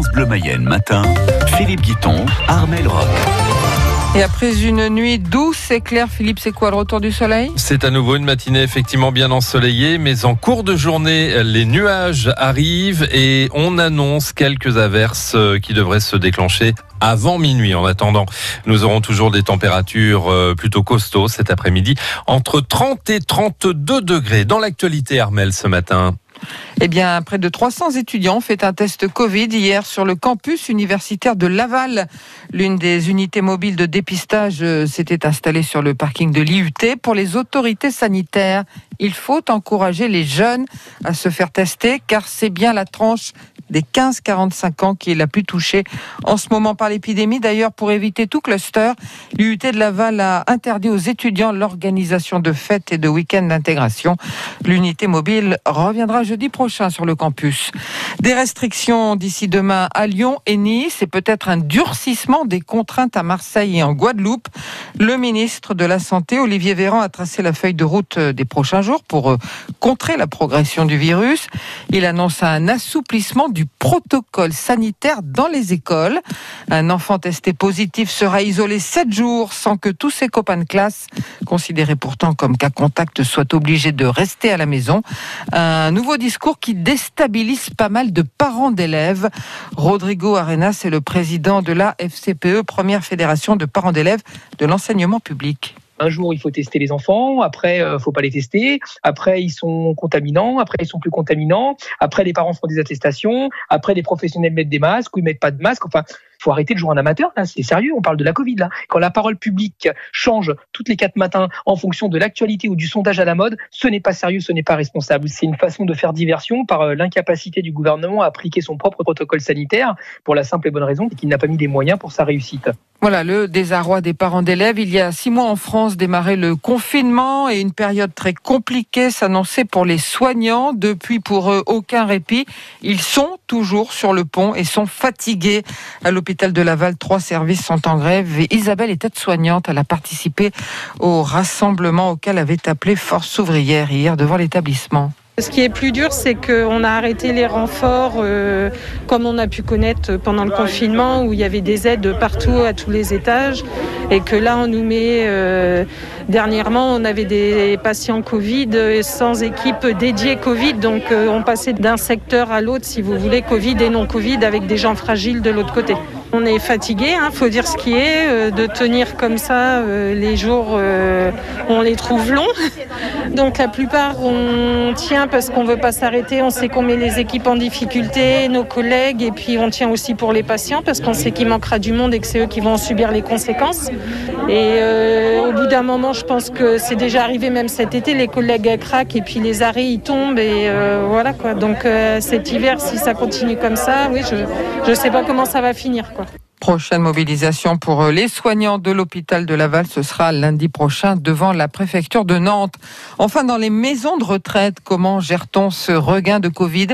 France Bleu Mayenne matin, Philippe Guiton, Armel Rock. Et après une nuit douce et claire, Philippe, c'est quoi le retour du soleil? C'est à nouveau une matinée effectivement bien ensoleillée, mais en cours de journée, les nuages arrivent et on annonce quelques averses euh, qui devraient se déclencher avant minuit. En attendant, nous aurons toujours des températures euh, plutôt costauds cet après-midi, entre 30 et 32 degrés. Dans l'actualité, Armel, ce matin. Eh bien, près de 300 étudiants ont fait un test Covid hier sur le campus universitaire de Laval. L'une des unités mobiles de dépistage euh, s'était installée sur le parking de l'IUT. Pour les autorités sanitaires, il faut encourager les jeunes à se faire tester car c'est bien la tranche des 15-45 ans qui est la plus touchée en ce moment par l'épidémie. D'ailleurs, pour éviter tout cluster, l'UT de Laval a interdit aux étudiants l'organisation de fêtes et de week-ends d'intégration. L'unité mobile reviendra jeudi prochain sur le campus. Des restrictions d'ici demain à Lyon et Nice et peut-être un durcissement des contraintes à Marseille et en Guadeloupe. Le ministre de la Santé, Olivier Véran, a tracé la feuille de route des prochains jours pour contrer la progression du virus. Il annonce un assouplissement du du protocole sanitaire dans les écoles. Un enfant testé positif sera isolé 7 jours sans que tous ses copains de classe, considérés pourtant comme cas contact, soient obligés de rester à la maison. Un nouveau discours qui déstabilise pas mal de parents d'élèves. Rodrigo Arenas est le président de la FCPE, première fédération de parents d'élèves de l'enseignement public un jour il faut tester les enfants, après il euh, faut pas les tester, après ils sont contaminants, après ils sont plus contaminants, après les parents font des attestations, après les professionnels mettent des masques ou ils mettent pas de masques. Enfin, faut arrêter de jouer en amateur. c'est sérieux. On parle de la Covid là. Quand la parole publique change toutes les quatre matins en fonction de l'actualité ou du sondage à la mode, ce n'est pas sérieux, ce n'est pas responsable. C'est une façon de faire diversion par euh, l'incapacité du gouvernement à appliquer son propre protocole sanitaire pour la simple et bonne raison qu'il n'a pas mis des moyens pour sa réussite. Voilà le désarroi des parents d'élèves. Il y a six mois en France démarrait le confinement et une période très compliquée s'annonçait pour les soignants. Depuis, pour eux, aucun répit. Ils sont toujours sur le pont et sont fatigués. À l'hôpital de Laval, trois services sont en grève et Isabelle est aide-soignante. Elle a participé au rassemblement auquel avait appelé Force ouvrière hier devant l'établissement. Ce qui est plus dur, c'est qu'on a arrêté les renforts euh, comme on a pu connaître pendant le confinement où il y avait des aides partout à tous les étages et que là on nous met euh, dernièrement on avait des patients Covid sans équipe dédiée Covid donc euh, on passait d'un secteur à l'autre si vous voulez Covid et non Covid avec des gens fragiles de l'autre côté. On est fatigué, il hein, faut dire ce qui est, euh, de tenir comme ça euh, les jours, euh, on les trouve longs. Donc la plupart, on tient parce qu'on ne veut pas s'arrêter, on sait qu'on met les équipes en difficulté, nos collègues, et puis on tient aussi pour les patients parce qu'on sait qu'il manquera du monde et que c'est eux qui vont subir les conséquences. Bout d'un moment, je pense que c'est déjà arrivé même cet été, les collègues craquent et puis les arrêts ils tombent et voilà quoi. Donc cet hiver, si ça continue comme ça, oui, je ne sais pas comment ça va finir. Prochaine mobilisation pour euh, les soignants de l'hôpital de Laval, ce sera lundi prochain devant la préfecture de Nantes. Enfin, dans les maisons de retraite, comment gère-t-on ce regain de Covid?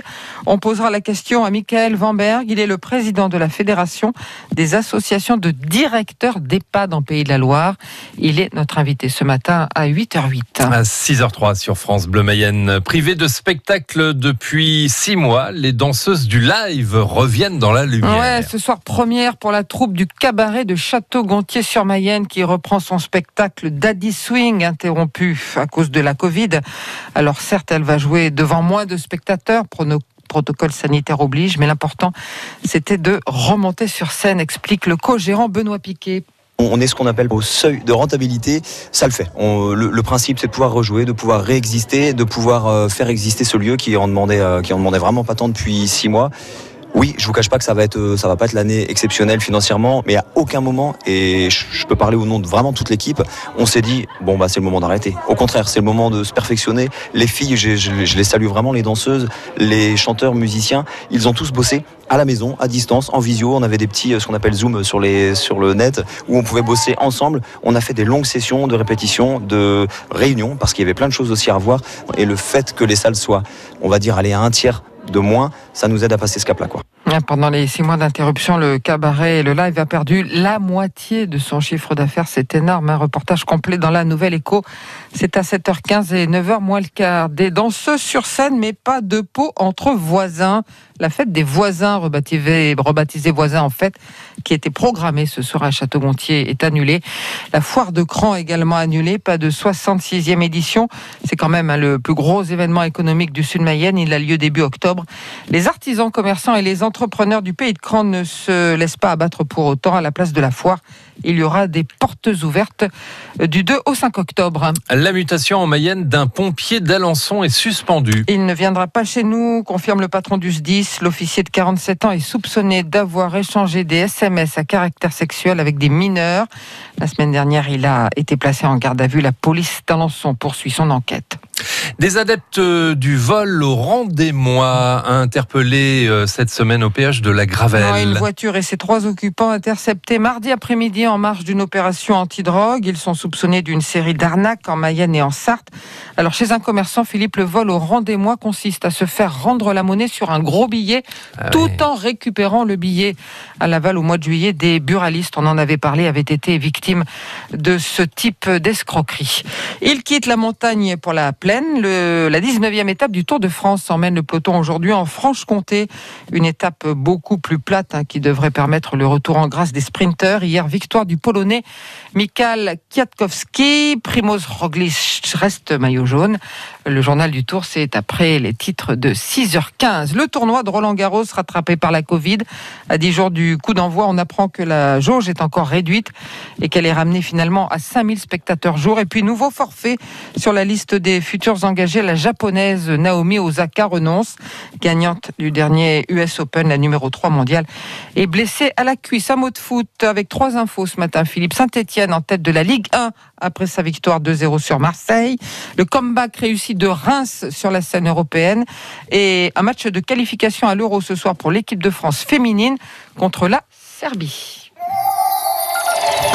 On posera la question à Michael Vanberg. Il est le président de la Fédération des associations de directeurs d'EHPAD en Pays de la Loire. Il est notre invité ce matin à 8h08. À 6h03 sur France Bleu Mayenne. Privée de spectacle depuis six mois, les danseuses du live reviennent dans la lumière. Ouais, ce soir première pour la la troupe du cabaret de Château-Gontier-sur-Mayenne qui reprend son spectacle Daddy Swing interrompu à cause de la Covid. Alors certes, elle va jouer devant moins de spectateurs, protocole sanitaire oblige, mais l'important, c'était de remonter sur scène, explique le co-gérant Benoît Piquet. On est ce qu'on appelle au seuil de rentabilité, ça le fait. le, principe, c'est de pouvoir rejouer, de pouvoir réexister, de pouvoir euh, faire exister ce lieu qui euh, qui en demandait vraiment pas tant depuis six mois. Oui, je vous cache pas que ça va être, euh, ça va pas être l'année exceptionnelle financièrement, mais à aucun moment, et je peux parler au nom de vraiment toute l'équipe, on s'est dit bon bah c'est le moment d'arrêter. Au contraire, c'est le moment de se perfectionner. Les filles, je, les salue vraiment, les danseuses, les chanteurs, musiciens, ils ont tous bossé à la maison, à distance, en visio. On avait des petits, euh, ce qu'on appelle Zoom sur, les, sur le net, où on pouvait bosser ensemble. On a fait des longues sessions de répétition, de réunions, parce qu'il y avait plein de choses aussi à revoir. Et le fait que les salles soient, on va dire, aller à un tiers de moins, ça nous aide à passer ce cap-là. Pendant les six mois d'interruption, le cabaret et le live a perdu la moitié de son chiffre d'affaires. C'est énorme. Un reportage complet dans la Nouvelle Écho. C'est à 7h15 et 9h moins le quart. Des danseuses sur scène, mais pas de peau entre voisins. La fête des voisins, rebaptisée, voisins en fait, qui était programmée ce soir à Château-Gontier, est annulée. La foire de Cran également annulée. Pas de 66e édition. C'est quand même hein, le plus gros événement économique du Sud-Mayenne. Il a lieu début octobre. Les artisans, commerçants et les entrepreneurs du pays de Cran ne se laissent pas abattre pour autant. À la place de la foire, il y aura des portes ouvertes du 2 au 5 octobre. La mutation en Mayenne d'un pompier d'Alençon est suspendue. Il ne viendra pas chez nous, confirme le patron du SDIS. L'officier de 47 ans est soupçonné d'avoir échangé des SMS à caractère sexuel avec des mineurs. La semaine dernière, il a été placé en garde à vue. La police d'Alençon poursuit son enquête. Des adeptes du vol au rendez-moi interpellés euh, cette semaine au péage de la Gravelle. une voiture et ses trois occupants interceptés mardi après-midi en marge d'une opération antidrogue. Ils sont soupçonnés d'une série d'arnaques en Mayenne et en Sarthe. Alors chez un commerçant, Philippe, le vol au rendez-moi consiste à se faire rendre la monnaie sur un gros billet Ah tout oui. en récupérant le billet. À Laval, au mois de juillet, des buralistes, on en avait parlé, avaient été victimes de ce type d'escroquerie. Ils quittent la montagne pour la plaine. La 19e étape du Tour de France emmène le peloton aujourd'hui en Franche-Comté. Une étape beaucoup plus plate hein, qui devrait permettre le retour en grâce des sprinteurs. Hier, victoire du Polonais Mikhail Kwiatkowski. Primoz Roglic reste maillot jaune. Le journal du Tour, c'est après les titres de 6h15. Le tournoi de Roland Garros rattrapé par la Covid. À 10 jours du coup d'envoi, on apprend que la jauge est encore réduite et qu'elle est ramenée finalement à 5000 spectateurs jour. Et puis, nouveau forfait sur la liste des futurs engagés. La japonaise Naomi Osaka renonce, gagnante du dernier US Open, la numéro 3 mondiale, est blessée à la cuisse. Un mot de foot avec trois infos ce matin. Philippe Saint-Etienne en tête de la Ligue 1 après sa victoire 2-0 sur Marseille. Le comeback réussi de Reims sur la scène européenne et un match de qualification à l'Euro ce soir pour l'équipe de France féminine contre la Serbie.